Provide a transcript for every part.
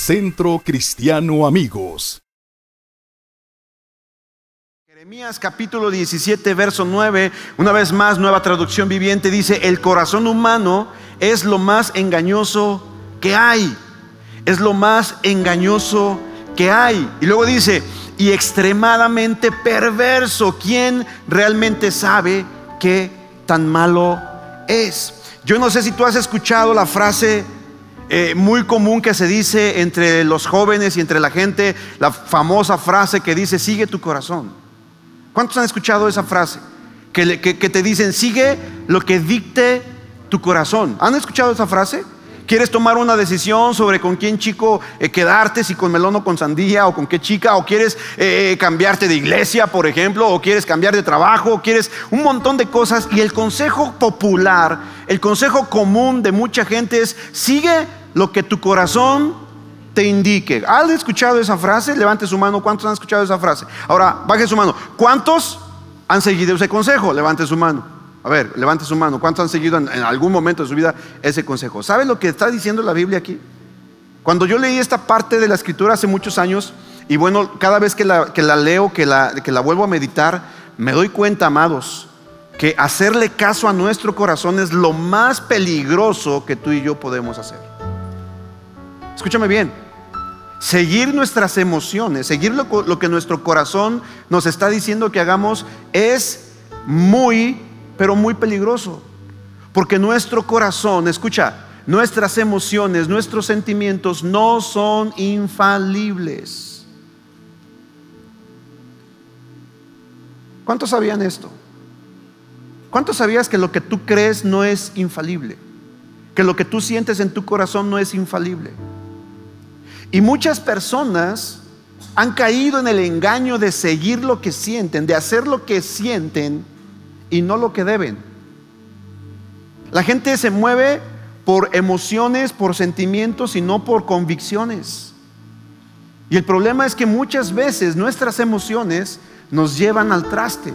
Centro Cristiano Amigos. Jeremías capítulo 17, verso 9, una vez más, nueva traducción viviente, dice, el corazón humano es lo más engañoso que hay. Es lo más engañoso que hay. Y luego dice, y extremadamente perverso. ¿Quién realmente sabe qué tan malo es? Yo no sé si tú has escuchado la frase eh, muy común que se dice entre los jóvenes y entre la gente, la famosa frase que dice, sigue tu corazón. ¿Cuántos han escuchado esa frase? Que, te dicen, sigue lo que dicte tu corazón. ¿Han escuchado esa frase? ¿Quieres tomar una decisión sobre con quién chico eh, quedarte, si con melón o con sandía, o con qué chica, o quieres eh, cambiarte de iglesia, por ejemplo, o quieres cambiar de trabajo, o quieres un montón de cosas? Y el consejo popular, el consejo común de mucha gente es, sigue lo que tu corazón te indique. ¿Has escuchado esa frase? Levante su mano. ¿Cuántos han escuchado esa frase? Ahora, baje su mano. ¿Cuántos han seguido ese consejo? Levante su mano. A ver, levante su mano. ¿Cuántos han seguido en, algún momento de su vida ese consejo? ¿Sabe lo que está diciendo la Biblia aquí? Cuando yo leí esta parte de la escritura hace muchos años, y bueno, cada vez que la, leo, que la vuelvo a meditar, me doy cuenta, amados, que hacerle caso a nuestro corazón es lo más peligroso que tú y yo podemos hacer. Escúchame bien, seguir nuestras emociones, seguir lo, que nuestro corazón nos está diciendo que hagamos es muy pero muy peligroso. Porque nuestro corazón, escucha, nuestras emociones, nuestros sentimientos no son infalibles. ¿Cuántos sabían esto? ¿Cuántos sabías que lo que tú crees no es infalible? Que lo que tú sientes en tu corazón no es infalible. Y muchas personas han caído en el engaño de seguir lo que sienten, de hacer lo que sienten y no lo que deben. La gente se mueve por emociones, por sentimientos y no por convicciones. Y el problema es que muchas veces nuestras emociones nos llevan al traste.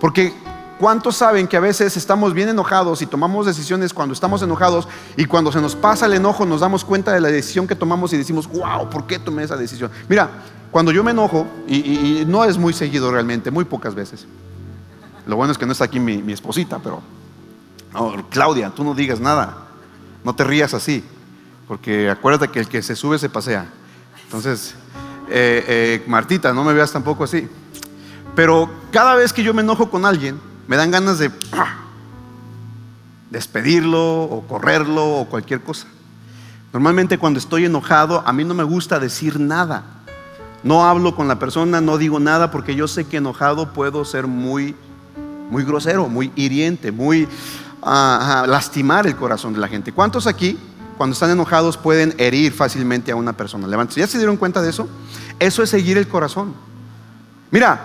Porque ¿cuántos saben que a veces estamos bien enojados y tomamos decisiones cuando estamos enojados y cuando se nos pasa el enojo nos damos cuenta de la decisión que tomamos y decimos, wow, ¿por qué tomé esa decisión? Mira, cuando yo me enojo, y, y no es muy seguido realmente, muy pocas veces, lo bueno es que no está aquí mi, esposita, pero... Claudia, tú no digas nada. No te rías así. Porque acuérdate que el que se sube se pasea. Entonces, eh, eh, Martita, no me veas tampoco así. Pero cada vez que yo me enojo con alguien, me dan ganas de despedirlo o correrlo o cualquier cosa. Normalmente cuando estoy enojado, a mí no me gusta decir nada. No hablo con la persona, no digo nada porque yo sé que enojado puedo ser muy muy grosero, muy hiriente, muy ah, lastimar el corazón de la gente. ¿Cuántos aquí, cuando están enojados, pueden herir fácilmente a una persona? Levanten. ¿Ya se dieron cuenta de eso? Eso es seguir el corazón. Mira,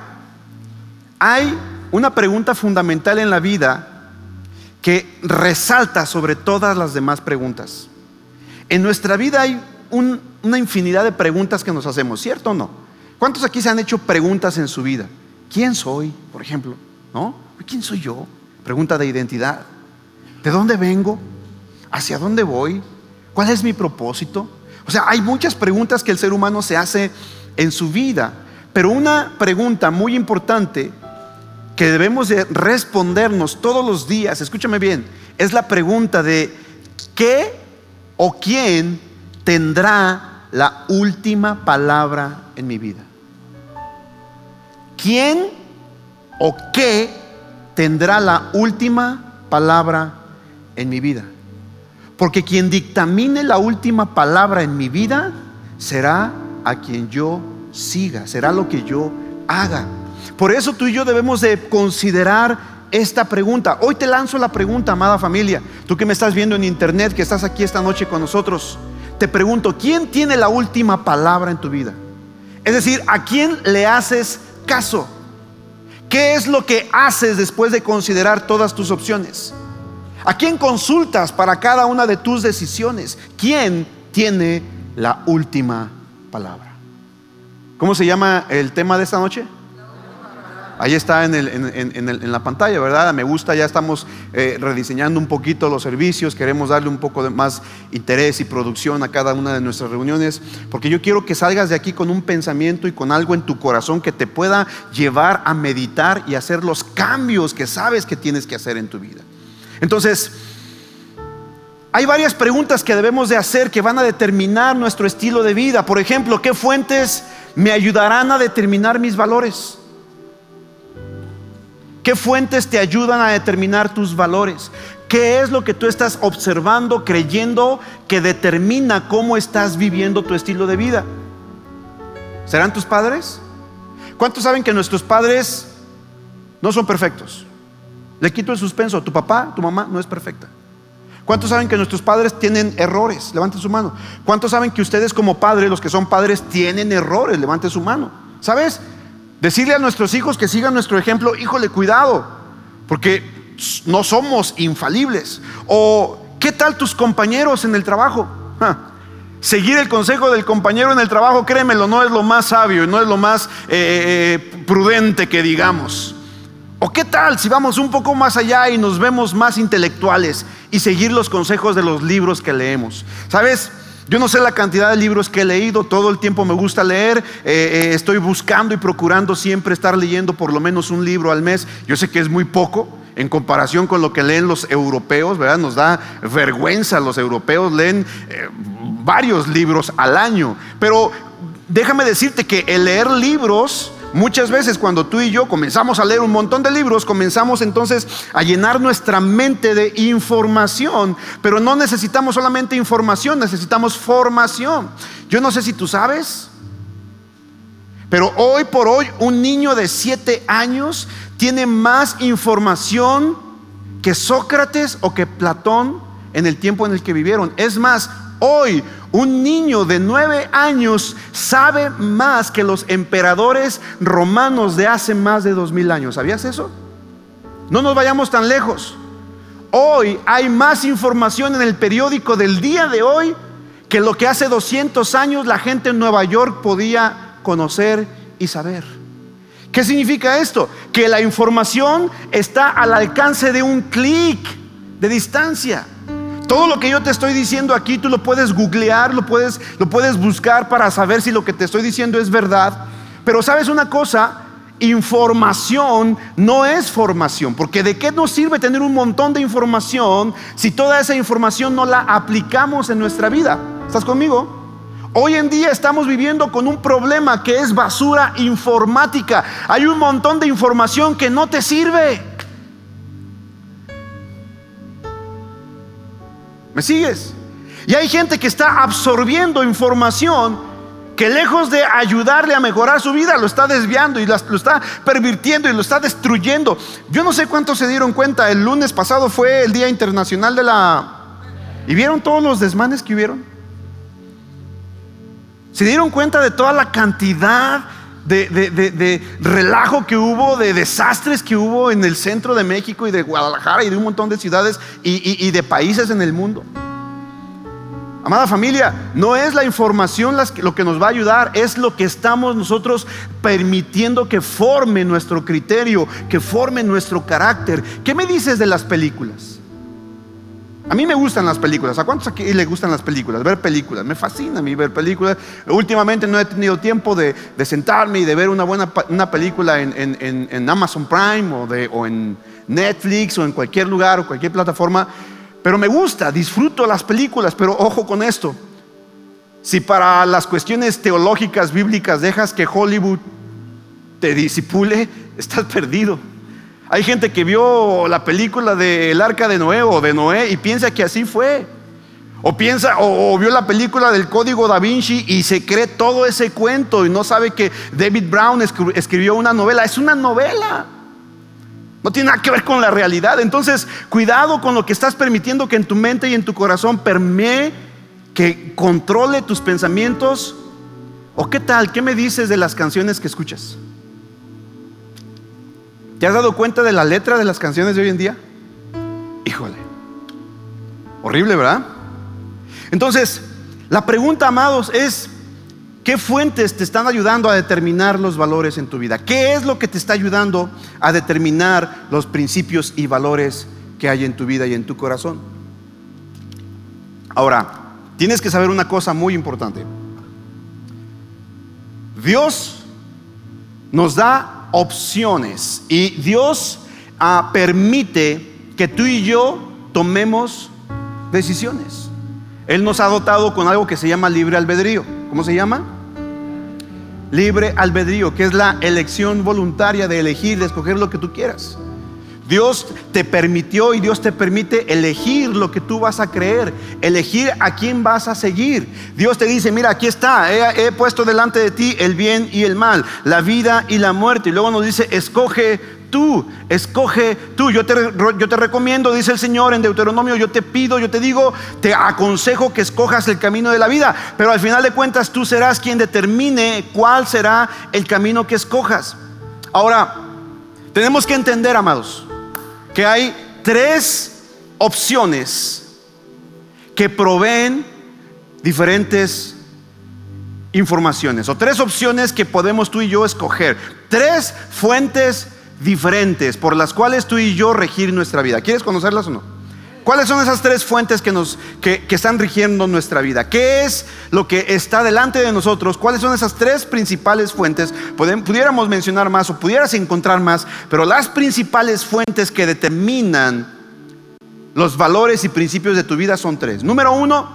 hay una pregunta fundamental en la vida que resalta sobre todas las demás preguntas. En nuestra vida hay una infinidad de preguntas que nos hacemos, ¿cierto o no? ¿Cuántos aquí se han hecho preguntas en su vida? ¿Quién soy, por ejemplo? ¿No? ¿quién soy yo? Pregunta de identidad. ¿De dónde vengo? ¿Hacia dónde voy? ¿Cuál es mi propósito? O sea, hay muchas preguntas que el ser humano se hace en su vida, pero una pregunta muy importante que debemos de respondernos todos los días, escúchame bien, es la pregunta de ¿qué o quién tendrá la última palabra en mi vida? ¿Quién o qué tendrá la última palabra en mi vida. Porque quien dictamine la última palabra en mi vida será a quien yo siga, será lo que yo haga. Por eso tú y yo debemos de considerar esta pregunta. Hoy te lanzo la pregunta, amada familia. Tú que me estás viendo en internet, que estás aquí esta noche con nosotros, te pregunto, ¿quién tiene la última palabra en tu vida? Es decir, ¿a quién le haces caso? ¿Qué es lo que haces después de considerar todas tus opciones? ¿A quién consultas para cada una de tus decisiones? ¿Quién tiene la última palabra? ¿Cómo se llama el tema de esta noche? Ahí está en, la pantalla, ¿verdad? Me gusta, ya estamos eh, rediseñando un poquito los servicios, queremos darle un poco de más interés y producción a cada una de nuestras reuniones, porque yo quiero que salgas de aquí con un pensamiento y con algo en tu corazón que te pueda llevar a meditar y hacer los cambios que sabes que tienes que hacer en tu vida. Entonces, hay varias preguntas que debemos de hacer que van a determinar nuestro estilo de vida. Por ejemplo, ¿qué fuentes me ayudarán a determinar mis valores? ¿Qué fuentes te ayudan a determinar tus valores? ¿Qué es lo que tú estás observando, creyendo que determina cómo estás viviendo tu estilo de vida? ¿Serán tus padres? ¿Cuántos saben que nuestros padres no son perfectos? Le quito el suspenso. Tu papá, tu mamá no es perfecta. ¿Cuántos saben que nuestros padres tienen errores? Levanten su mano. ¿Cuántos saben que ustedes como padres, los que son padres, tienen errores? Levanten su mano. ¿Sabes? Decirle a nuestros hijos que sigan nuestro ejemplo, híjole, cuidado, porque no somos infalibles. O, ¿qué tal tus compañeros en el trabajo? Ja. Seguir el consejo del compañero en el trabajo, créemelo, no es lo más sabio y no es lo más eh, eh, prudente que digamos. ¿O qué tal si vamos un poco más allá y nos vemos más intelectuales y seguir los consejos de los libros que leemos? ¿Sabes? Yo no sé la cantidad de libros que he leído, todo el tiempo me gusta leer, eh, eh, estoy buscando y procurando siempre estar leyendo por lo menos un libro al mes. Yo sé que es muy poco en comparación con lo que leen los europeos, ¿verdad? Nos da vergüenza, los europeos leen eh, varios libros al año, pero déjame decirte que el leer libros Muchas veces cuando tú y yo comenzamos a leer un montón de libros, comenzamos entonces a llenar nuestra mente de información, pero no necesitamos solamente información, necesitamos formación. Yo no sé si tú sabes, pero hoy por hoy un niño de 7 años tiene más información que Sócrates o que Platón en el tiempo en el que vivieron. Es más, hoy un niño de nueve años sabe más que los emperadores romanos de hace más de dos mil años. ¿Sabías eso? No nos vayamos tan lejos. Hoy hay más información en el periódico del día de hoy que lo que hace 200 años la gente en Nueva York podía conocer y saber. ¿Qué significa esto? Que la información está al alcance de un clic de distancia. Todo lo que yo te estoy diciendo aquí, tú lo puedes googlear, lo puedes, lo puedes buscar para saber si lo que te estoy diciendo es verdad. Pero sabes una cosa, información no es formación, porque ¿de qué nos sirve tener un montón de información si toda esa información no la aplicamos en nuestra vida? ¿Estás conmigo? Hoy en día estamos viviendo con un problema que es basura informática. Hay un montón de información que no te sirve. ¿Me sigues? Y hay gente que está absorbiendo información que lejos de ayudarle a mejorar su vida, lo está desviando y lo está pervirtiendo y lo está destruyendo. Yo no sé cuántos se dieron cuenta, el lunes pasado fue el Día Internacional de la... ¿Y vieron todos los desmanes que hubieron? ¿Se dieron cuenta de toda la cantidad de, de, de, relajo que hubo, de desastres que hubo en el centro de México y de Guadalajara y de un montón de ciudades y, y, y de países en el mundo. Amada familia, no es la información lo que nos va a ayudar, es lo que estamos nosotros permitiendo que forme nuestro criterio, que forme nuestro carácter. ¿Qué me dices de las películas? A mí me gustan las películas. ¿A cuántos aquí les gustan las películas? Ver películas. Me fascina a mí ver películas. Últimamente no he tenido tiempo de, sentarme y de ver una buena una película en, Amazon Prime o, o en Netflix o en cualquier lugar o cualquier plataforma. Pero me gusta, disfruto las películas. Pero ojo con esto. Si para las cuestiones teológicas, bíblicas, dejas que Hollywood te disipule, estás perdido. Hay gente que vio la película del arca de Noé o de Noé y piensa que así fue. O piensa, o, o, vio la película del Código Da Vinci y se cree todo ese cuento y no sabe que David Brown escribió una novela. Es una novela. No tiene nada que ver con la realidad. Entonces, cuidado con lo que estás permitiendo que en tu mente y en tu corazón permee, que controle tus pensamientos. ¿O qué tal? ¿Qué me dices de las canciones que escuchas? ¿Te has dado cuenta de la letra de las canciones de hoy en día? Híjole. Horrible, ¿verdad? Entonces, la pregunta, amados, es, ¿Qué fuentes te están ayudando a determinar los valores en tu vida? ¿Qué es lo que te está ayudando a determinar los principios y valores que hay en tu vida y en tu corazón? Ahora, tienes que saber una cosa muy importante. Dios nos da opciones y Dios ah, permite que tú y yo tomemos decisiones. Él nos ha dotado con algo que se llama libre albedrío. ¿Cómo se llama? Libre albedrío, que es la elección voluntaria de elegir, de escoger lo que tú quieras. Dios te permitió y Dios te permite elegir lo que tú vas a creer, elegir a quién vas a seguir. Dios te dice, mira, aquí está, he, puesto delante de ti el bien y el mal, la vida y la muerte. Y luego nos dice, escoge tú, escoge tú. Yo te, recomiendo, dice el Señor en Deuteronomio, yo te pido, yo te digo, te aconsejo que escojas el camino de la vida. Pero al final de cuentas tú serás quien determine cuál será el camino que escojas. Ahora, tenemos que entender, amados que hay tres opciones que proveen diferentes informaciones o tres opciones que podemos tú y yo escoger. Tres fuentes diferentes por las cuales tú y yo regir nuestra vida. ¿Quieres conocerlas o no? ¿Cuáles son esas tres fuentes que, nos, que, están rigiendo nuestra vida? ¿Qué es lo que está delante de nosotros? ¿Cuáles son esas tres principales fuentes? pudiéramos mencionar más o pudieras encontrar más, pero las principales fuentes que determinan los valores y principios de tu vida son tres. Número uno,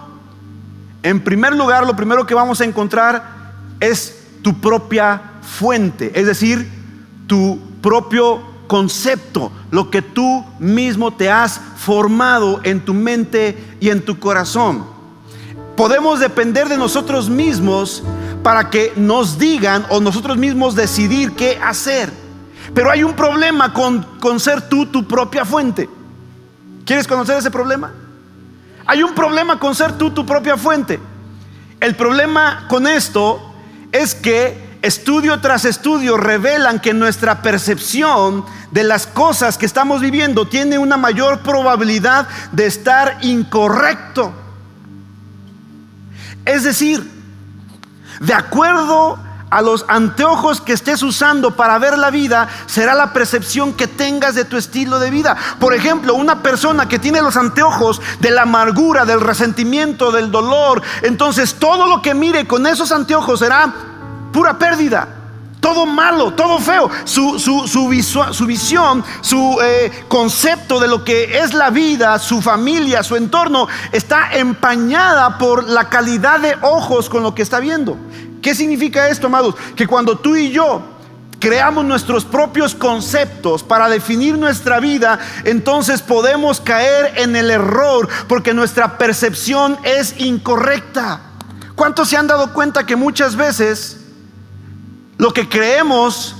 en primer lugar, lo primero que vamos a encontrar es tu propia fuente, es decir, tu propio concepto, lo que tú mismo te has formado en tu mente y en tu corazón. Podemos depender de nosotros mismos para que nos digan o nosotros mismos decidir qué hacer. Pero hay un problema con, con ser tú tu propia fuente. ¿Quieres conocer ese problema? Hay un problema con ser tú tu propia fuente. El problema con esto es que estudio tras estudio revelan que nuestra percepción de las cosas que estamos viviendo tiene una mayor probabilidad de estar incorrecto. Es decir, de acuerdo a los anteojos que estés usando para ver la vida, será la percepción que tengas de tu estilo de vida. Por ejemplo, una persona que tiene los anteojos de la amargura, del resentimiento, del dolor, entonces todo lo que mire con esos anteojos será pura pérdida. Todo malo, todo feo. Su, su, visión, su eh, concepto de lo que es la vida, su familia, su entorno, está empañada por la calidad de ojos con lo que está viendo. ¿Qué significa esto, amados? Que cuando tú y yo creamos nuestros propios conceptos para definir nuestra vida, entonces podemos caer en el error porque nuestra percepción es incorrecta. ¿Cuántos se han dado cuenta que muchas veces lo que creemos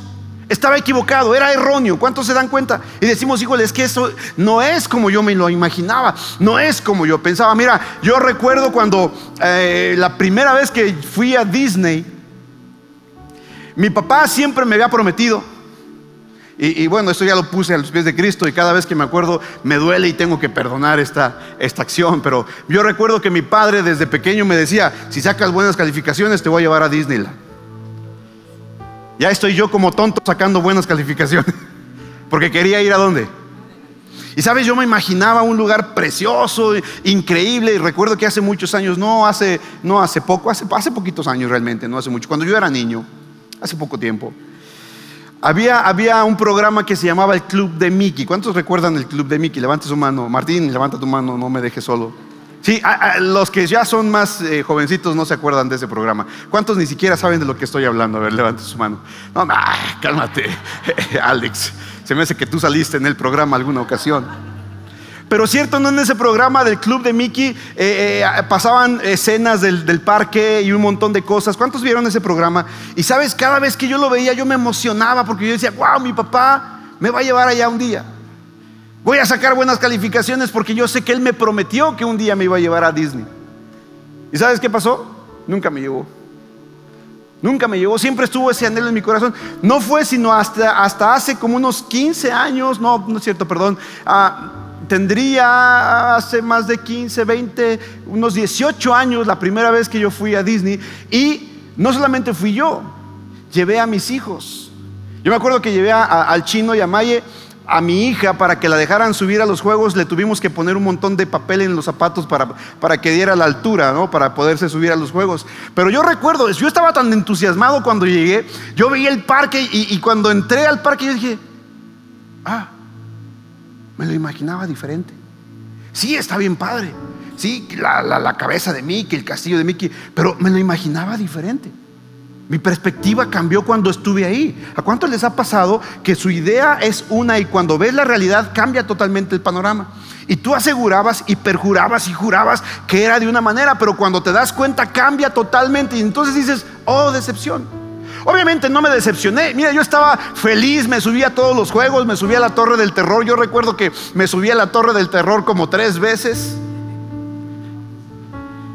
estaba equivocado, era erróneo. ¿Cuántos se dan cuenta? Y decimos, híjole, es que eso no es como yo me lo imaginaba, no es como yo pensaba. Mira, yo recuerdo cuando eh, la primera vez que fui a Disney, mi papá siempre me había prometido, y, bueno, esto ya lo puse a los pies de Cristo y cada vez que me acuerdo me duele y tengo que perdonar esta, esta acción, pero yo recuerdo que mi padre desde pequeño me decía, si sacas buenas calificaciones te voy a llevar a Disneyland. Ya estoy yo como tonto sacando buenas calificaciones. Porque quería ir a dónde. Y sabes, yo me imaginaba un lugar precioso, increíble. Y recuerdo que hace muchos años, no hace, no hace poco, hace, hace poquitos años realmente, no hace mucho. Cuando yo era niño, hace poco tiempo, había, había un programa que se llamaba el Club de Mickey. ¿Cuántos recuerdan el Club de Mickey? Levante su mano. Martín, levanta tu mano, no me dejes solo. Sí, los que ya son más eh, jovencitos no se acuerdan de ese programa. ¿Cuántos ni siquiera saben de lo que estoy hablando? A ver, levante su mano. No, cálmate, Alex. Se me hace que tú saliste en el programa alguna ocasión. Pero cierto, no en ese programa del club de Mickey eh, eh, pasaban escenas del, del, parque y un montón de cosas. ¿Cuántos vieron ese programa? Y sabes, cada vez que yo lo veía yo me emocionaba porque yo decía, wow, mi papá me va a llevar allá un día. Voy a sacar buenas calificaciones porque yo sé que Él me prometió que un día me iba a llevar a Disney. ¿Y sabes qué pasó? Nunca me llevó. Nunca me llevó, siempre estuvo ese anhelo en mi corazón. No fue sino hasta, hasta hace como unos 15 años, no, no es cierto, perdón. Ah, tendría hace más de 15, 20, unos 18 años la primera vez que yo fui a Disney y no solamente fui yo, llevé a mis hijos. Yo me acuerdo que llevé al chino y a Maye a mi hija para que la dejaran subir a los juegos, le tuvimos que poner un montón de papel en los zapatos para, para que diera la altura, ¿no? Para poderse subir a los juegos. Pero yo recuerdo, yo estaba tan entusiasmado cuando llegué, yo veía el parque y, cuando entré al parque yo dije, ah, me lo imaginaba diferente. Sí, está bien padre. Sí, la, la cabeza de Mickey, el castillo de Mickey, pero me lo imaginaba diferente. Mi perspectiva cambió cuando estuve ahí. ¿A cuántos les ha pasado que su idea es una y cuando ves la realidad cambia totalmente el panorama? Y tú asegurabas y perjurabas y jurabas que era de una manera, pero cuando te das cuenta cambia totalmente y entonces dices, oh, decepción. Obviamente no me decepcioné. Mira, yo estaba feliz, me subí a todos los juegos, me subí a la Torre del Terror. Yo recuerdo que me subí a la Torre del Terror como tres veces.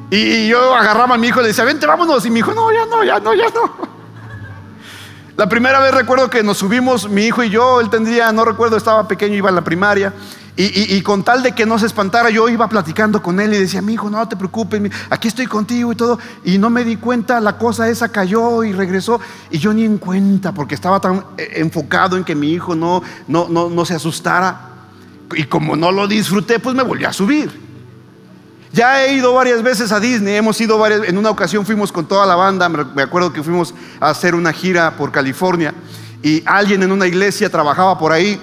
Y yo agarraba a mi hijo y le decía, vente, vámonos. Y mi hijo, no, ya no, ya no, ya no. La primera vez recuerdo que nos subimos, mi hijo y yo, él tendría, no recuerdo, estaba pequeño, iba a la primaria. Y, con tal de que no se espantara, yo iba platicando con él y decía, mi hijo, no te preocupes, aquí estoy contigo y todo. Y no me di cuenta, la cosa esa cayó y regresó. Y yo ni en cuenta, porque estaba tan eh, enfocado en que mi hijo no, no, no, no se asustara. Y como no lo disfruté, pues me volví a subir. Ya he ido varias veces a Disney, hemos ido varias, en una ocasión fuimos con toda la banda, me acuerdo que fuimos a hacer una gira por California y alguien en una iglesia trabajaba por ahí.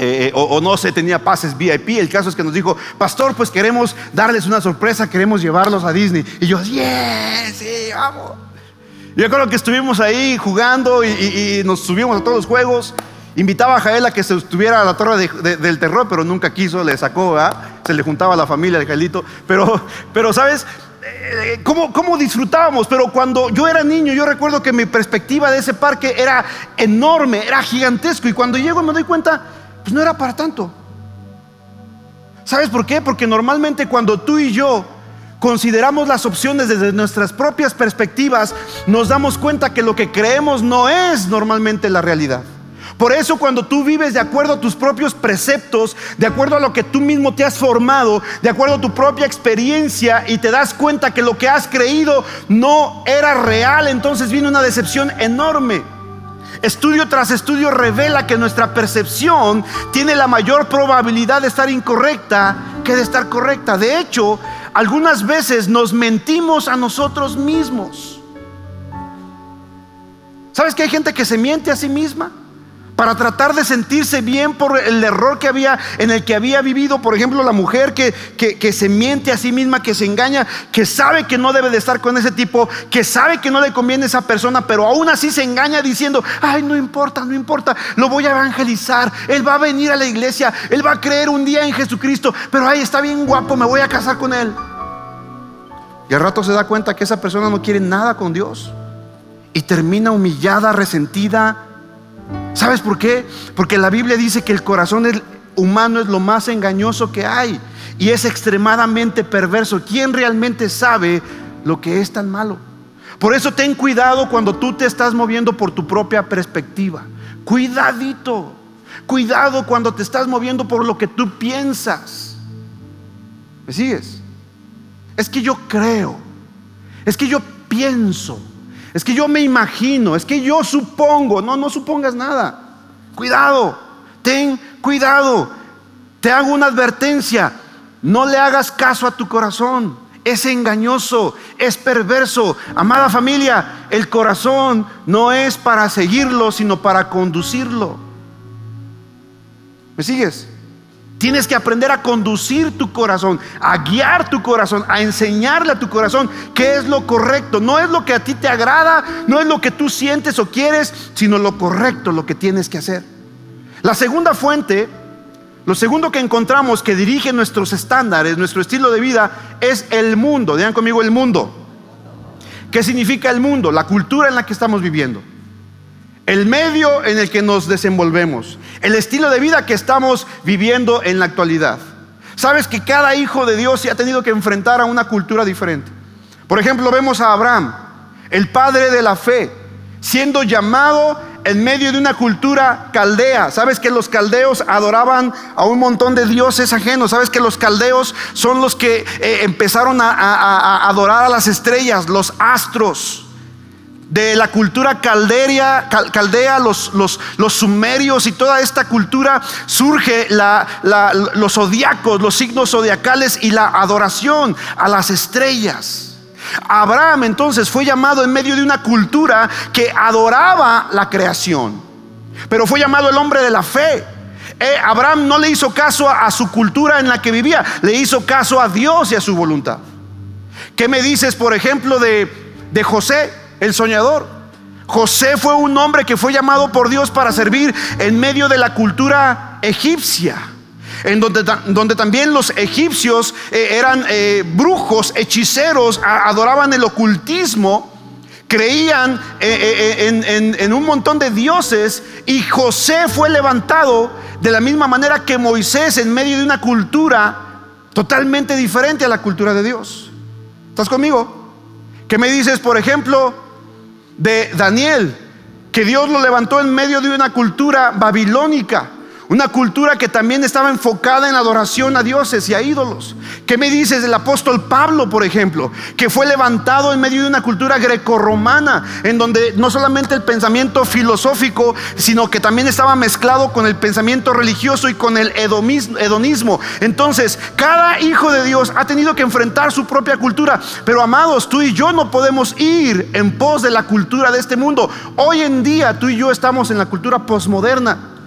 Eh, o, no se tenía pases VIP. El caso es que nos dijo, pastor, pues queremos darles una sorpresa, queremos llevarlos a Disney. Y yo, yes, sí, vamos. Yo creo que estuvimos ahí jugando y nos subimos a todos los juegos. Invitaba a Jael a que se estuviera a la torre del terror, pero nunca quiso, le sacó, se le juntaba a la familia de Jaelito. Pero, pero ¿sabes? Eh, ¿Cómo, ¿Cómo, disfrutábamos? Pero cuando yo era niño, yo recuerdo que mi perspectiva de ese parque era enorme, era gigantesco. Y cuando llego me doy cuenta, pues no era para tanto. ¿Sabes por qué? Porque normalmente cuando tú y yo consideramos las opciones desde nuestras propias perspectivas, nos damos cuenta que lo que creemos no es normalmente la realidad. Por eso cuando tú vives de acuerdo a tus propios preceptos, de acuerdo a lo que tú mismo te has formado, de acuerdo a tu propia experiencia y te das cuenta que lo que has creído no era real, entonces viene una decepción enorme. Estudio tras estudio revela que nuestra percepción tiene la mayor probabilidad de estar incorrecta que de estar correcta. De hecho, algunas veces nos mentimos a nosotros mismos. ¿Sabes que hay gente que se miente a sí misma? Para tratar de sentirse bien por el error que había en el que había vivido, por ejemplo, la mujer que, que, se miente a sí misma, que se engaña, que sabe que no debe de estar con ese tipo, que sabe que no le conviene esa persona, pero aún así se engaña diciendo, ay, no importa, no importa, lo voy a evangelizar, él va a venir a la iglesia, él va a creer un día en Jesucristo, pero ay, está bien guapo, me voy a casar con él. Y al rato se da cuenta que esa persona no quiere nada con Dios y termina humillada, resentida, ¿Sabes por qué? Porque la Biblia dice que el corazón humano es lo más engañoso que hay y es extremadamente perverso. ¿Quién realmente sabe lo que es tan malo? Por eso ten cuidado cuando tú te estás moviendo por tu propia perspectiva. Cuidadito. Cuidado cuando te estás moviendo por lo que tú piensas. ¿Me sigues? Es que yo creo. Es que yo pienso. Es que yo me imagino, es que yo supongo. No, no supongas nada. Cuidado, ten cuidado. Te hago una advertencia. No le hagas caso a tu corazón. Es engañoso, es perverso. Amada familia, el corazón no es para seguirlo, sino para conducirlo. ¿Me sigues? Tienes que aprender a conducir tu corazón, a guiar tu corazón, a enseñarle a tu corazón qué es lo correcto. No es lo que a ti te agrada, no es lo que tú sientes o quieres, sino lo correcto, lo que tienes que hacer. La segunda fuente, lo segundo que encontramos que dirige nuestros estándares, nuestro estilo de vida, es el mundo. Digan conmigo el mundo. ¿Qué significa el mundo? La cultura en la que estamos viviendo el medio en el que nos desenvolvemos, el estilo de vida que estamos viviendo en la actualidad. Sabes que cada hijo de Dios se ha tenido que enfrentar a una cultura diferente. Por ejemplo, vemos a Abraham, el padre de la fe, siendo llamado en medio de una cultura caldea. Sabes que los caldeos adoraban a un montón de dioses ajenos. Sabes que los caldeos son los que eh, empezaron a adorar a las estrellas, los astros. De la cultura caldea, caldea los, sumerios y toda esta cultura, surge los zodiacos, los signos zodiacales y la adoración a las estrellas. Abraham entonces fue llamado en medio de una cultura que adoraba la creación, pero fue llamado el hombre de la fe. Eh, Abraham no le hizo caso a, su cultura en la que vivía, le hizo caso a Dios y a su voluntad. ¿Qué me dices, por ejemplo, de José? El soñador. José fue un hombre que fue llamado por Dios para servir en medio de la cultura egipcia, en donde, donde también los egipcios eh, eran eh, brujos, hechiceros, adoraban el ocultismo, creían eh, en un montón de dioses y José fue levantado de la misma manera que Moisés en medio de una cultura totalmente diferente a la cultura de Dios. ¿Estás conmigo? ¿Qué me dices, por ejemplo, de Daniel, que Dios lo levantó en medio de una cultura babilónica una cultura que también estaba enfocada en adoración a dioses y a ídolos. ¿Qué me dices del apóstol Pablo, por ejemplo? Que fue levantado en medio de una cultura grecorromana, en donde no solamente el pensamiento filosófico, sino que también estaba mezclado con el pensamiento religioso y con el hedonismo. Entonces, cada hijo de Dios ha tenido que enfrentar su propia cultura. Pero amados, tú y yo no podemos ir en pos de la cultura de este mundo. Hoy en día tú y yo estamos en la cultura posmoderna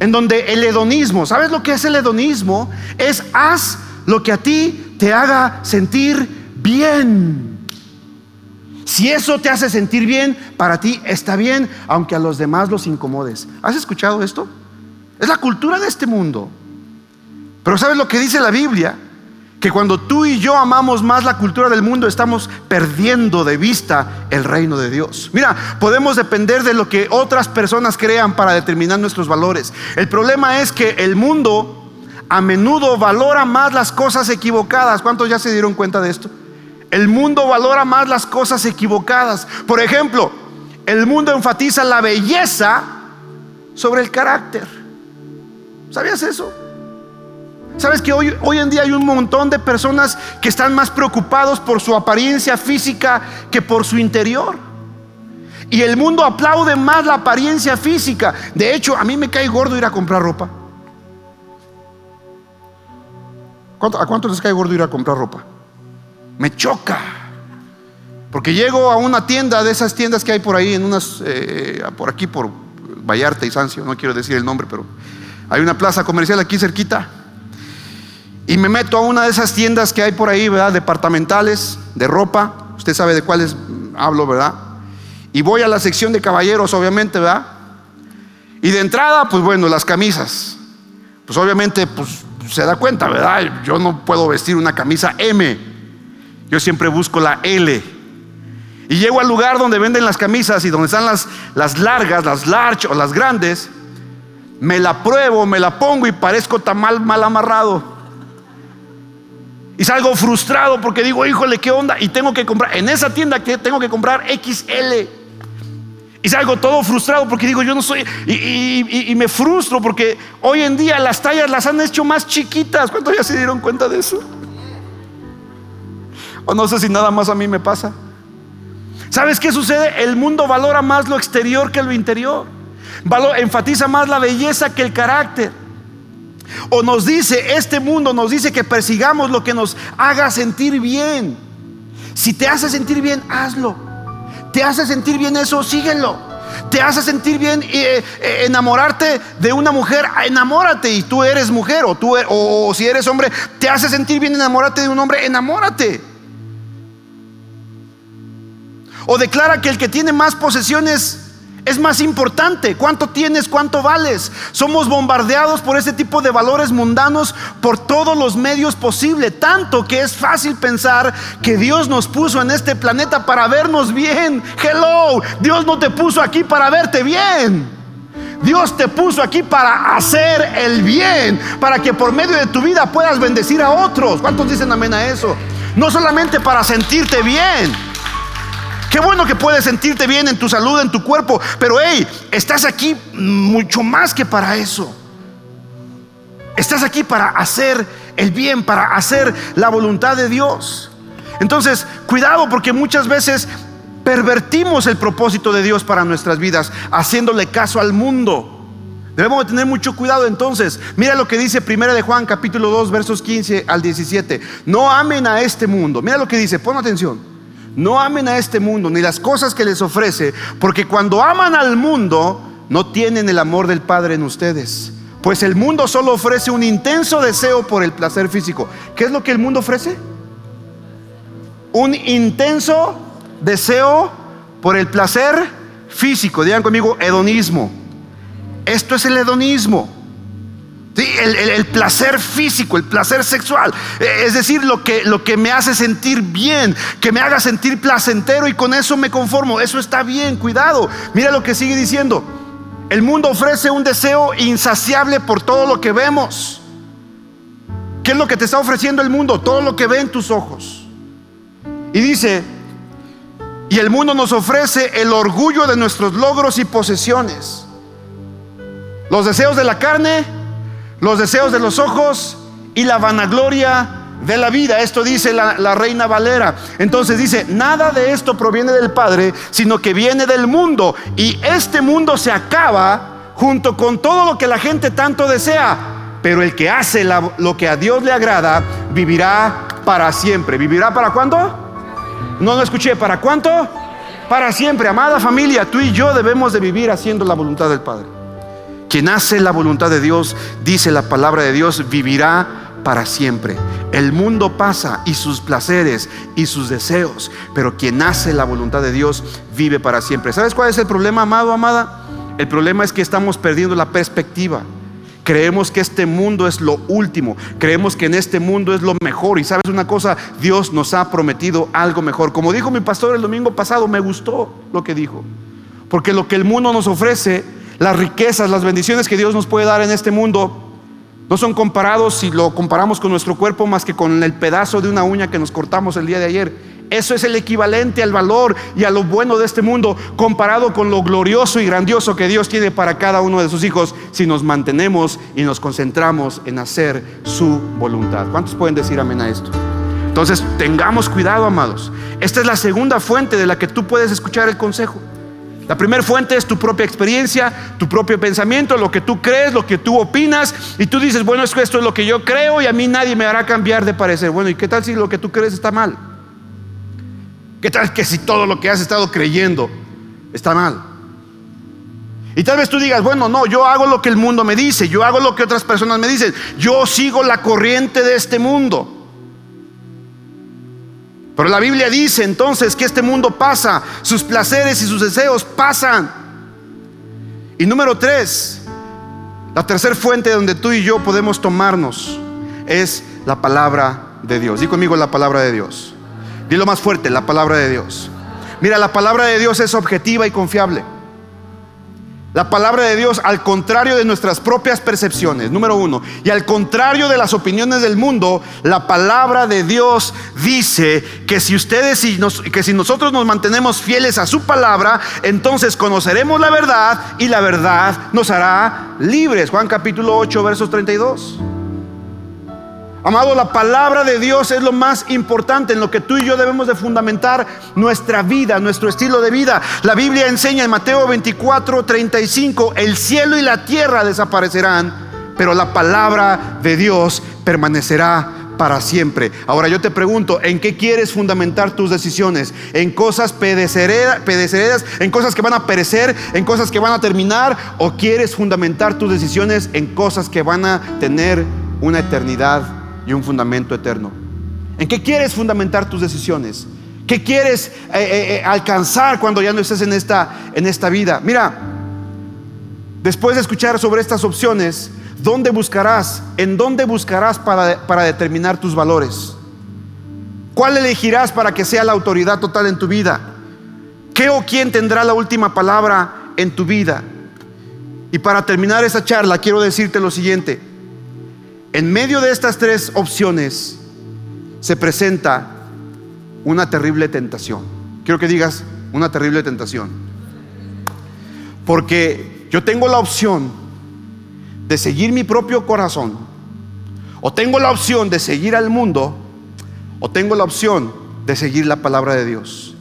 en donde el hedonismo, ¿sabes lo que es el hedonismo? Es haz lo que a ti te haga sentir bien. Si eso te hace sentir bien, para ti está bien, aunque a los demás los incomodes. ¿Has escuchado esto? Es la cultura de este mundo. Pero ¿sabes lo que dice la Biblia? Que cuando tú y yo amamos más la cultura del mundo, estamos perdiendo de vista el reino de Dios. Mira, podemos depender de lo que otras personas crean para determinar nuestros valores. El problema es que el mundo a menudo valora más las cosas equivocadas. ¿Cuántos ya se dieron cuenta de esto? El mundo valora más las cosas equivocadas. Por ejemplo, el mundo enfatiza la belleza sobre el carácter. ¿Sabías eso? ¿Sabes que hoy, hoy en día hay un montón de personas que están más preocupados por su apariencia física que por su interior? Y el mundo aplaude más la apariencia física. De hecho, a mí me cae gordo ir a comprar ropa. ¿A cuánto les cae gordo ir a comprar ropa? Me choca. Porque llego a una tienda de esas tiendas que hay por ahí, en unas, eh, por aquí, por Vallarta y Sancio, no quiero decir el nombre, pero hay una plaza comercial aquí cerquita y me meto a una de esas tiendas que hay por ahí, ¿verdad? Departamentales, de ropa. Usted sabe de cuáles hablo, ¿verdad? Y voy a la sección de caballeros, obviamente, ¿verdad? Y de entrada, pues bueno, las camisas. Pues obviamente, pues se da cuenta, ¿verdad? Yo no puedo vestir una camisa M. Yo siempre busco la L. Y llego al lugar donde venden las camisas y donde están las, las largas, las large o las grandes. Me la pruebo, me la pongo y parezco tan mal, mal amarrado. Y salgo frustrado porque digo, híjole, ¿qué onda? Y tengo que comprar, en esa tienda que tengo que comprar XL. Y salgo todo frustrado porque digo, yo no soy, y, me frustro porque hoy en día las tallas las han hecho más chiquitas. ¿Cuántos ya se dieron cuenta de eso? O no sé si nada más a mí me pasa. ¿Sabes qué sucede? El mundo valora más lo exterior que lo interior. enfatiza más la belleza que el carácter. O nos dice, este mundo nos dice que persigamos lo que nos haga sentir bien. Si te hace sentir bien, hazlo. Te hace sentir bien eso, síguelo. Te hace sentir bien eh, eh, enamorarte de una mujer, enamórate y tú eres mujer o, tú, e, o si eres hombre, te hace sentir bien enamorarte de un hombre, enamórate. O declara que el que tiene más posesiones es más importante. ¿Cuánto tienes? ¿Cuánto vales? Somos bombardeados por ese tipo de valores mundanos por todos los medios posibles. Tanto que es fácil pensar que Dios nos puso en este planeta para vernos bien. Hello, Dios no te puso aquí para verte bien. Dios te puso aquí para hacer el bien, para que por medio de tu vida puedas bendecir a otros. ¿Cuántos dicen amén a eso? No solamente para sentirte bien. Qué bueno que puedes sentirte bien en tu salud, en tu cuerpo, pero hey, estás aquí mucho más que para eso. Estás aquí para hacer el bien, para hacer la voluntad de Dios. Entonces, cuidado porque muchas veces pervertimos el propósito de Dios para nuestras vidas, haciéndole caso al mundo. Debemos de tener mucho cuidado entonces. Mira lo que dice Primera de Juan capítulo 2 versos 15 al 17. No amen a este mundo. Mira lo que dice, pon atención. No amen a este mundo ni las cosas que les ofrece, porque cuando aman al mundo no tienen el amor del Padre en ustedes. Pues el mundo solo ofrece un intenso deseo por el placer físico. ¿Qué es lo que el mundo ofrece? Un intenso deseo por el placer físico. Digan conmigo, hedonismo. Esto es el hedonismo. El, placer físico, el placer sexual. E, es decir, lo que, lo que me hace sentir bien, que me haga sentir placentero y con eso me conformo. Eso está bien, cuidado. Mira lo que sigue diciendo. El mundo ofrece un deseo insaciable por todo lo que vemos. ¿Qué es lo que te está ofreciendo el mundo? Todo lo que ve en tus ojos. Y dice, y el mundo nos ofrece el orgullo de nuestros logros y posesiones. Los deseos de la carne, los deseos de los ojos y la vanagloria de la vida. Esto dice la, reina Valera. Entonces dice, nada de esto proviene del Padre, sino que viene del mundo. Y este mundo se acaba junto con todo lo que la gente tanto desea. Pero el que hace lo que a Dios le agrada, vivirá para siempre. ¿Vivirá para cuándo? No lo escuché. ¿Para cuánto? Para siempre. Amada familia, tú y yo debemos de vivir haciendo la voluntad del Padre. Quien hace la voluntad de Dios, dice la palabra de Dios, vivirá para siempre. El mundo pasa y sus placeres y sus deseos, pero quien hace la voluntad de Dios vive para siempre. ¿Sabes cuál es el problema, amado, amada? El problema es que estamos perdiendo la perspectiva. Creemos que este mundo es lo último. Creemos que en este mundo es lo mejor. Y sabes una cosa, Dios nos ha prometido algo mejor. Como dijo mi pastor el domingo pasado, me gustó lo que dijo. Porque lo que el mundo nos ofrece las riquezas, las bendiciones que Dios nos puede dar en este mundo no son comparados si lo comparamos con nuestro cuerpo más que con el pedazo de una uña que nos cortamos el día de ayer. Eso es el equivalente al valor y a lo bueno de este mundo comparado con lo glorioso y grandioso que Dios tiene para cada uno de sus hijos si nos mantenemos y nos concentramos en hacer su voluntad. ¿Cuántos pueden decir amén a esto? Entonces, tengamos cuidado, amados. Esta es la segunda fuente de la que tú puedes escuchar el consejo. La primera fuente es tu propia experiencia, tu propio pensamiento, lo que tú crees, lo que tú opinas. Y tú dices, bueno, esto es lo que yo creo y a mí nadie me hará cambiar de parecer. Bueno, ¿y qué tal si lo que tú crees está mal? ¿Qué tal que si todo lo que has estado creyendo está mal? Y tal vez tú digas, bueno, no, yo hago lo que el mundo me dice, yo hago lo que otras personas me dicen, yo sigo la corriente de este mundo. Pero la Biblia dice entonces que este mundo pasa, sus placeres y sus deseos pasan. Y número tres, la tercera fuente donde tú y yo podemos tomarnos es la palabra de Dios. Di conmigo la palabra de Dios. Dilo más fuerte, la palabra de Dios. Mira, la palabra de Dios es objetiva y confiable. La palabra de Dios, al contrario de nuestras propias percepciones, número uno, y al contrario de las opiniones del mundo, la palabra de Dios dice que si ustedes y que si nosotros nos mantenemos fieles a su palabra, entonces conoceremos la verdad y la verdad nos hará libres. Juan capítulo 8, versos 32. Amado, la palabra de Dios es lo más importante en lo que tú y yo debemos de fundamentar nuestra vida, nuestro estilo de vida. La Biblia enseña en Mateo 24, 35, el cielo y la tierra desaparecerán, pero la palabra de Dios permanecerá para siempre. Ahora yo te pregunto, ¿en qué quieres fundamentar tus decisiones? ¿En cosas pedeceredas, en cosas que van a perecer, en cosas que van a terminar? ¿O quieres fundamentar tus decisiones en cosas que van a tener una eternidad y un fundamento eterno. ¿En qué quieres fundamentar tus decisiones? ¿Qué quieres eh, eh, eh, alcanzar cuando ya no estés en esta, en esta vida? Mira, después de escuchar sobre estas opciones, ¿dónde buscarás? ¿En dónde buscarás para, para determinar tus valores? ¿Cuál elegirás para que sea la autoridad total en tu vida? ¿Qué o quién tendrá la última palabra en tu vida? Y para terminar esa charla, quiero decirte lo siguiente. En medio de estas tres opciones se presenta una terrible tentación. Quiero que digas una terrible tentación. Porque yo tengo la opción de seguir mi propio corazón, o tengo la opción de seguir al mundo, o tengo la opción de seguir la palabra de Dios.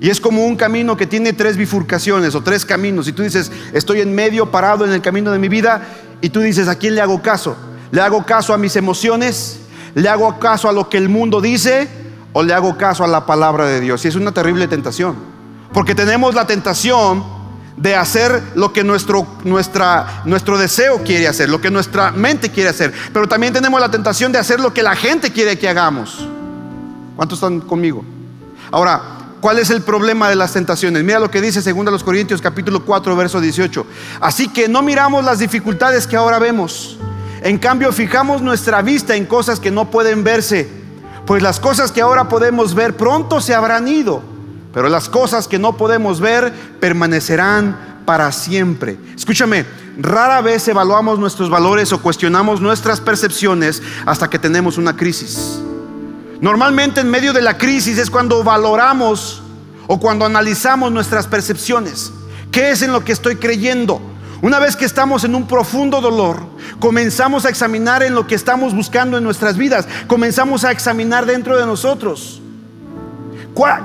Y es como un camino que tiene tres bifurcaciones o tres caminos. Y tú dices, estoy en medio parado en el camino de mi vida. Y tú dices, ¿a quién le hago caso? ¿Le hago caso a mis emociones? ¿Le hago caso a lo que el mundo dice? ¿O le hago caso a la palabra de Dios? Y es una terrible tentación. Porque tenemos la tentación de hacer lo que nuestro, nuestro deseo quiere hacer, lo que nuestra mente quiere hacer. Pero también tenemos la tentación de hacer lo que la gente quiere que hagamos. ¿Cuántos están conmigo? Ahora, ¿cuál es el problema de las tentaciones? Mira lo que dice 2 Corintios capítulo 4, verso 18. Así que no miramos las dificultades que ahora vemos. En cambio, fijamos nuestra vista en cosas que no pueden verse. Pues las cosas que ahora podemos ver pronto se habrán ido pero las cosas que no podemos ver permanecerán para siempre. Escúchame, rara vez evaluamos nuestros valores o cuestionamos nuestras percepciones hasta que tenemos una crisis. Normalmente en medio de la crisis es cuando valoramos o cuando analizamos nuestras percepciones. ¿Qué es en lo que estoy creyendo? Una vez que estamos en un profundo dolor, comenzamos a examinar en lo que estamos buscando en nuestras vidas, comenzamos a examinar dentro de nosotros.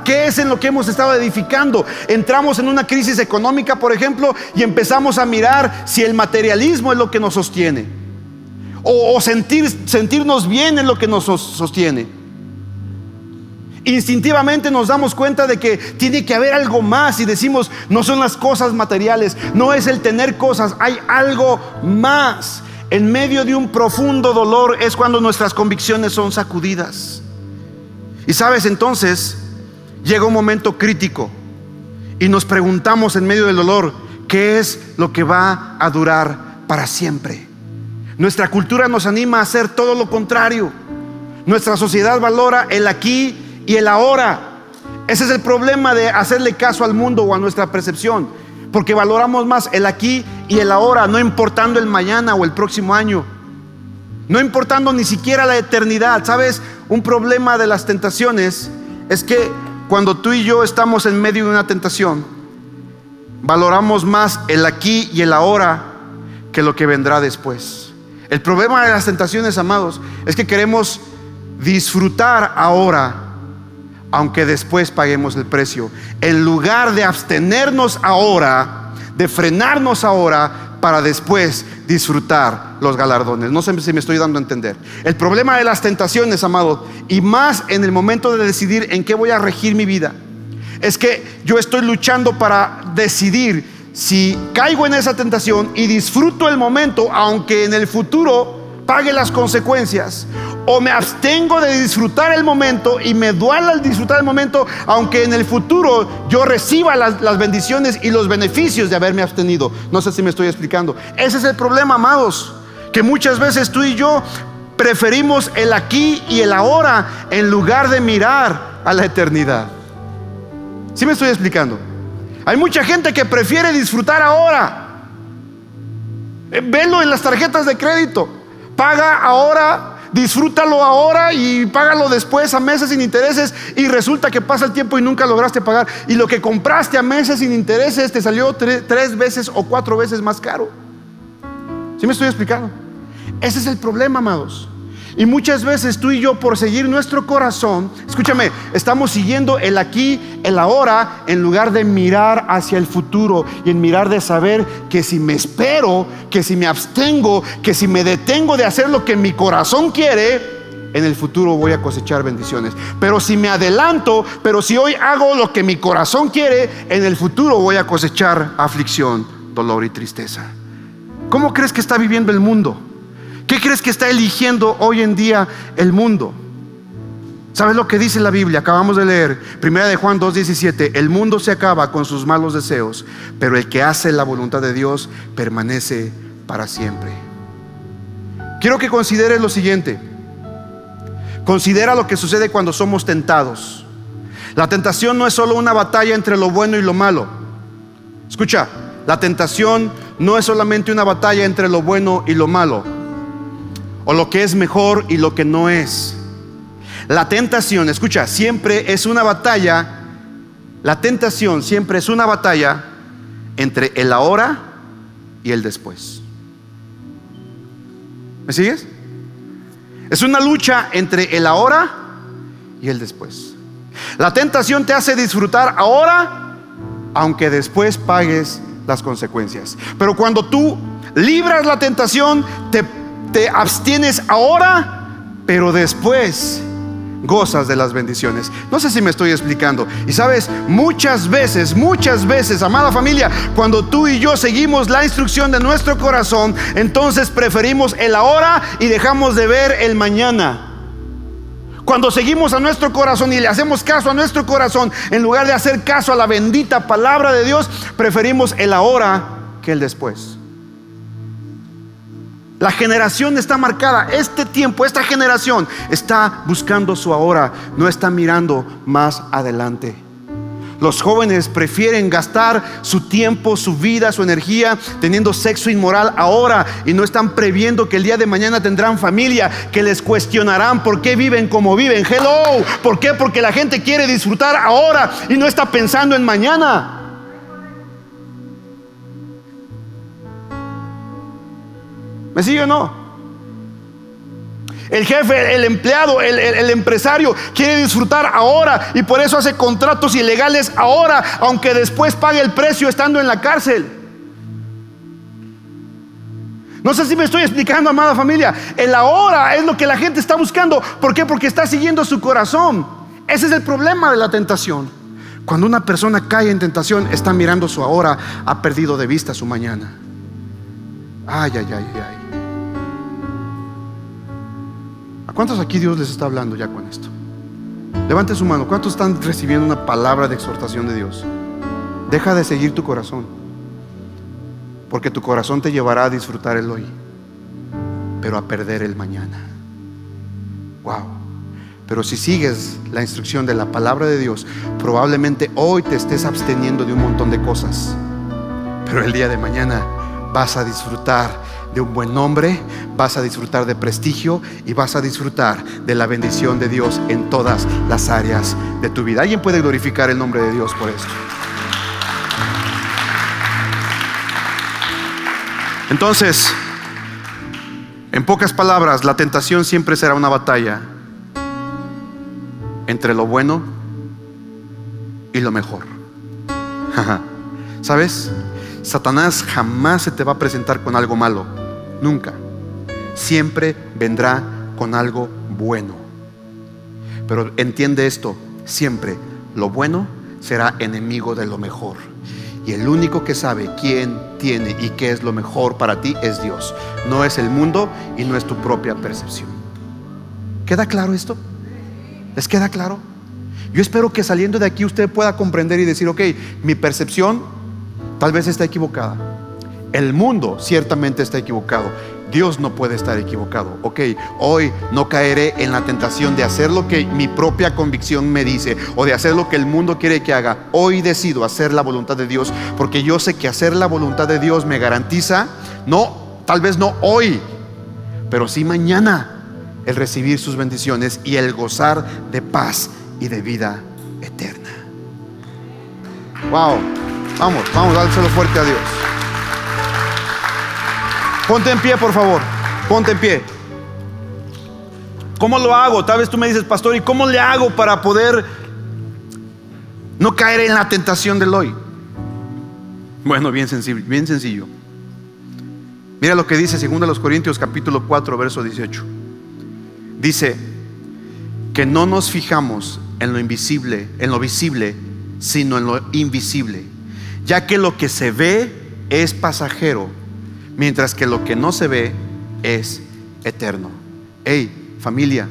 ¿Qué es en lo que hemos estado edificando? Entramos en una crisis económica, por ejemplo, y empezamos a mirar si el materialismo es lo que nos sostiene. O, sentir, sentirnos bien es lo que nos sostiene. Instintivamente nos damos cuenta de que tiene que haber algo más y decimos, no son las cosas materiales, no es el tener cosas, hay algo más. En medio de un profundo dolor es cuando nuestras convicciones son sacudidas. Y sabes entonces, llega un momento crítico y nos preguntamos en medio del dolor, ¿qué es lo que va a durar para siempre? Nuestra cultura nos anima a hacer todo lo contrario. Nuestra sociedad valora el aquí y el ahora. Ese es el problema de hacerle caso al mundo o a nuestra percepción, porque valoramos más el aquí y el ahora, no importando el mañana o el próximo año, no importando ni siquiera la eternidad. ¿Sabes? Un problema de las tentaciones es que cuando tú y yo estamos en medio de una tentación, valoramos más el aquí y el ahora que lo que vendrá después. El problema de las tentaciones, amados, es que queremos disfrutar ahora, aunque después paguemos el precio. En lugar de abstenernos ahora, de frenarnos ahora para después disfrutar los galardones. No sé si me estoy dando a entender. El problema de las tentaciones, amado, y más en el momento de decidir en qué voy a regir mi vida, es que yo estoy luchando para decidir si caigo en esa tentación y disfruto el momento, aunque en el futuro pague las consecuencias, o me abstengo de disfrutar el momento y me duela al disfrutar el momento, aunque en el futuro yo reciba las, bendiciones y los beneficios de haberme abstenido. No sé si me estoy explicando. Ese es el problema, amados, que muchas veces tú y yo preferimos el aquí y el ahora en lugar de mirar a la eternidad. ¿Sí me estoy explicando? Hay mucha gente que prefiere disfrutar ahora. Eh, velo en las tarjetas de crédito. Paga ahora disfrútalo ahora y págalo después a meses sin intereses y resulta que pasa el tiempo y nunca lograste pagar y lo que compraste a meses sin intereses te salió tres veces o cuatro veces más caro. ¿Sí me estoy explicando? Ese es el problema, amados. Y muchas veces tú y yo, por seguir nuestro corazón, escúchame, estamos siguiendo el aquí, el ahora, en lugar de mirar hacia el futuro y en mirar de saber que si me espero, que si me abstengo, que si me detengo de hacer lo que mi corazón quiere, en el futuro voy a cosechar bendiciones. Pero si me adelanto, pero si hoy hago lo que mi corazón quiere, en el futuro voy a cosechar aflicción, dolor y tristeza. ¿Cómo crees que está viviendo el mundo? ¿Qué crees que está eligiendo hoy en día el mundo? ¿Sabes lo que dice la Biblia? Acabamos de leer, primera de Juan 2:17, el mundo se acaba con sus malos deseos, pero el que hace la voluntad de Dios permanece para siempre. Quiero que consideres lo siguiente. Considera lo que sucede cuando somos tentados. La tentación no es solo una batalla entre lo bueno y lo malo. Escucha, la tentación no es solamente una batalla entre lo bueno y lo malo o lo que es mejor y lo que no es. La tentación, escucha, siempre es una batalla. La tentación siempre es una batalla entre el ahora y el después. ¿Me sigues? Es una lucha entre el ahora y el después. La tentación te hace disfrutar ahora, aunque después pagues las consecuencias. Pero cuando tú libras la tentación, te, te abstienes ahora, pero después gozas de las bendiciones. No sé si me estoy explicando. Y sabes, muchas veces, muchas veces, amada familia, cuando tú y yo seguimos la instrucción de nuestro corazón, entonces preferimos el ahora y dejamos de ver el mañana. Cuando seguimos a nuestro corazón y le hacemos caso a nuestro corazón, en lugar de hacer caso a la bendita palabra de Dios, preferimos el ahora que el después. La generación está marcada, este tiempo, esta generación está buscando su ahora, no está mirando más adelante. Los jóvenes prefieren gastar su tiempo, su vida, su energía teniendo sexo inmoral ahora y no están previendo que el día de mañana tendrán familia, que les cuestionarán por qué viven como viven. Hello, ¿por qué? Porque la gente quiere disfrutar ahora y no está pensando en mañana. ¿Me sigue o no? El jefe, el empleado, el, empresario quiere disfrutar ahora y por eso hace contratos ilegales ahora, aunque después pague el precio estando en la cárcel. No sé si me estoy explicando, amada familia. El ahora es lo que la gente está buscando. ¿Por qué? Porque está siguiendo su corazón. Ese es el problema de la tentación. Cuando una persona cae en tentación, está mirando su ahora, ha perdido de vista su mañana. Ay, ay, ay, ay. ¿A cuántos aquí Dios les está hablando ya con esto? Levante su mano. ¿Cuántos están recibiendo una palabra de exhortación de Dios? Deja de seguir tu corazón. Porque tu corazón te llevará a disfrutar el hoy, pero a perder el mañana. Wow. Pero si sigues la instrucción de la palabra de Dios, probablemente hoy te estés absteniendo de un montón de cosas. Pero el día de mañana vas a disfrutar de un buen nombre, vas a disfrutar de prestigio y vas a disfrutar de la bendición de Dios en todas las áreas de tu vida. ¿Alguien puede glorificar el nombre de Dios por esto? Entonces, en pocas palabras, la tentación siempre será una batalla entre lo bueno y lo mejor. ¿Sabes? Satanás jamás se te va a presentar con algo malo, nunca. Siempre vendrá con algo bueno. Pero entiende esto, siempre lo bueno será enemigo de lo mejor. Y el único que sabe quién tiene y qué es lo mejor para ti es Dios. No es el mundo y no es tu propia percepción. ¿Queda claro esto? ¿Les queda claro? Yo espero que saliendo de aquí usted pueda comprender y decir, ok, mi percepción Tal vez está equivocada. El mundo ciertamente está equivocado. Dios no puede estar equivocado. Ok, hoy no caeré en la tentación de hacer lo que mi propia convicción me dice o de hacer lo que el mundo quiere que haga. Hoy decido hacer la voluntad de Dios porque yo sé que hacer la voluntad de Dios me garantiza, no, tal vez no hoy, pero sí mañana, el recibir sus bendiciones y el gozar de paz y de vida eterna. Wow. Vamos, vamos, dárselo fuerte a Dios. Ponte en pie, por favor. Ponte en pie. ¿Cómo lo hago? Tal vez tú me dices, pastor, ¿y cómo le hago para poder no caer en la tentación del hoy? Bueno, bien sencillo, bien sencillo. Mira lo que dice 2 Corintios capítulo 4, verso 18. Dice que no nos fijamos en lo invisible, en lo visible, sino en lo invisible ya que lo que se ve es pasajero, mientras que lo que no se ve es eterno. Hey, familia,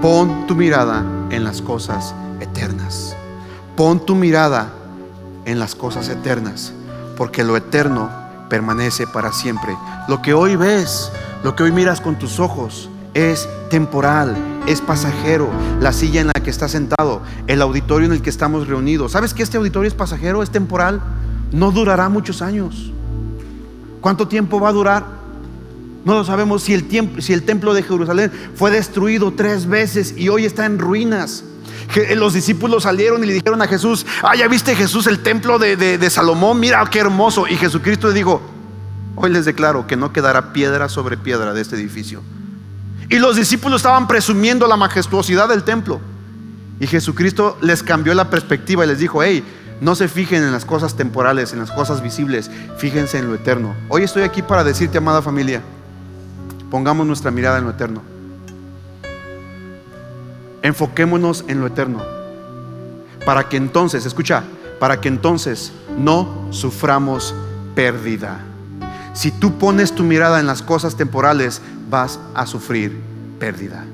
pon tu mirada en las cosas eternas. Pon tu mirada en las cosas eternas, porque lo eterno permanece para siempre. Lo que hoy ves, lo que hoy miras con tus ojos, es temporal, es pasajero. La silla en la que estás sentado, el auditorio en el que estamos reunidos. ¿Sabes que este auditorio es pasajero, es temporal? No durará muchos años. ¿Cuánto tiempo va a durar? No lo sabemos si el, tiempo, si el templo de Jerusalén fue destruido tres veces y hoy está en ruinas. Los discípulos salieron y le dijeron a Jesús, ah, ya viste Jesús el templo de, de Salomón, mira qué hermoso. Y Jesucristo le dijo, hoy les declaro que no quedará piedra sobre piedra de este edificio y los discípulos estaban presumiendo la majestuosidad del templo. Y Jesucristo les cambió la perspectiva y les dijo, hey, no se fijen en las cosas temporales, en las cosas visibles, fíjense en lo eterno. Hoy estoy aquí para decirte, amada familia, pongamos nuestra mirada en lo eterno. Enfoquémonos en lo eterno. Para que entonces, escucha, para que entonces no suframos pérdida. Si tú pones tu mirada en las cosas temporales, vas a sufrir pérdida.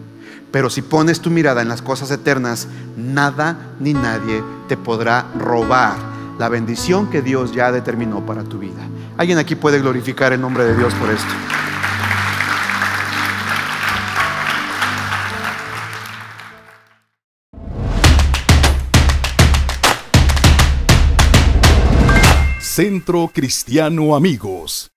Pero si pones tu mirada en las cosas eternas, nada ni nadie te podrá robar la bendición que Dios ya determinó para tu vida. ¿Alguien aquí puede glorificar el nombre de Dios por esto? Centro Cristiano Amigos.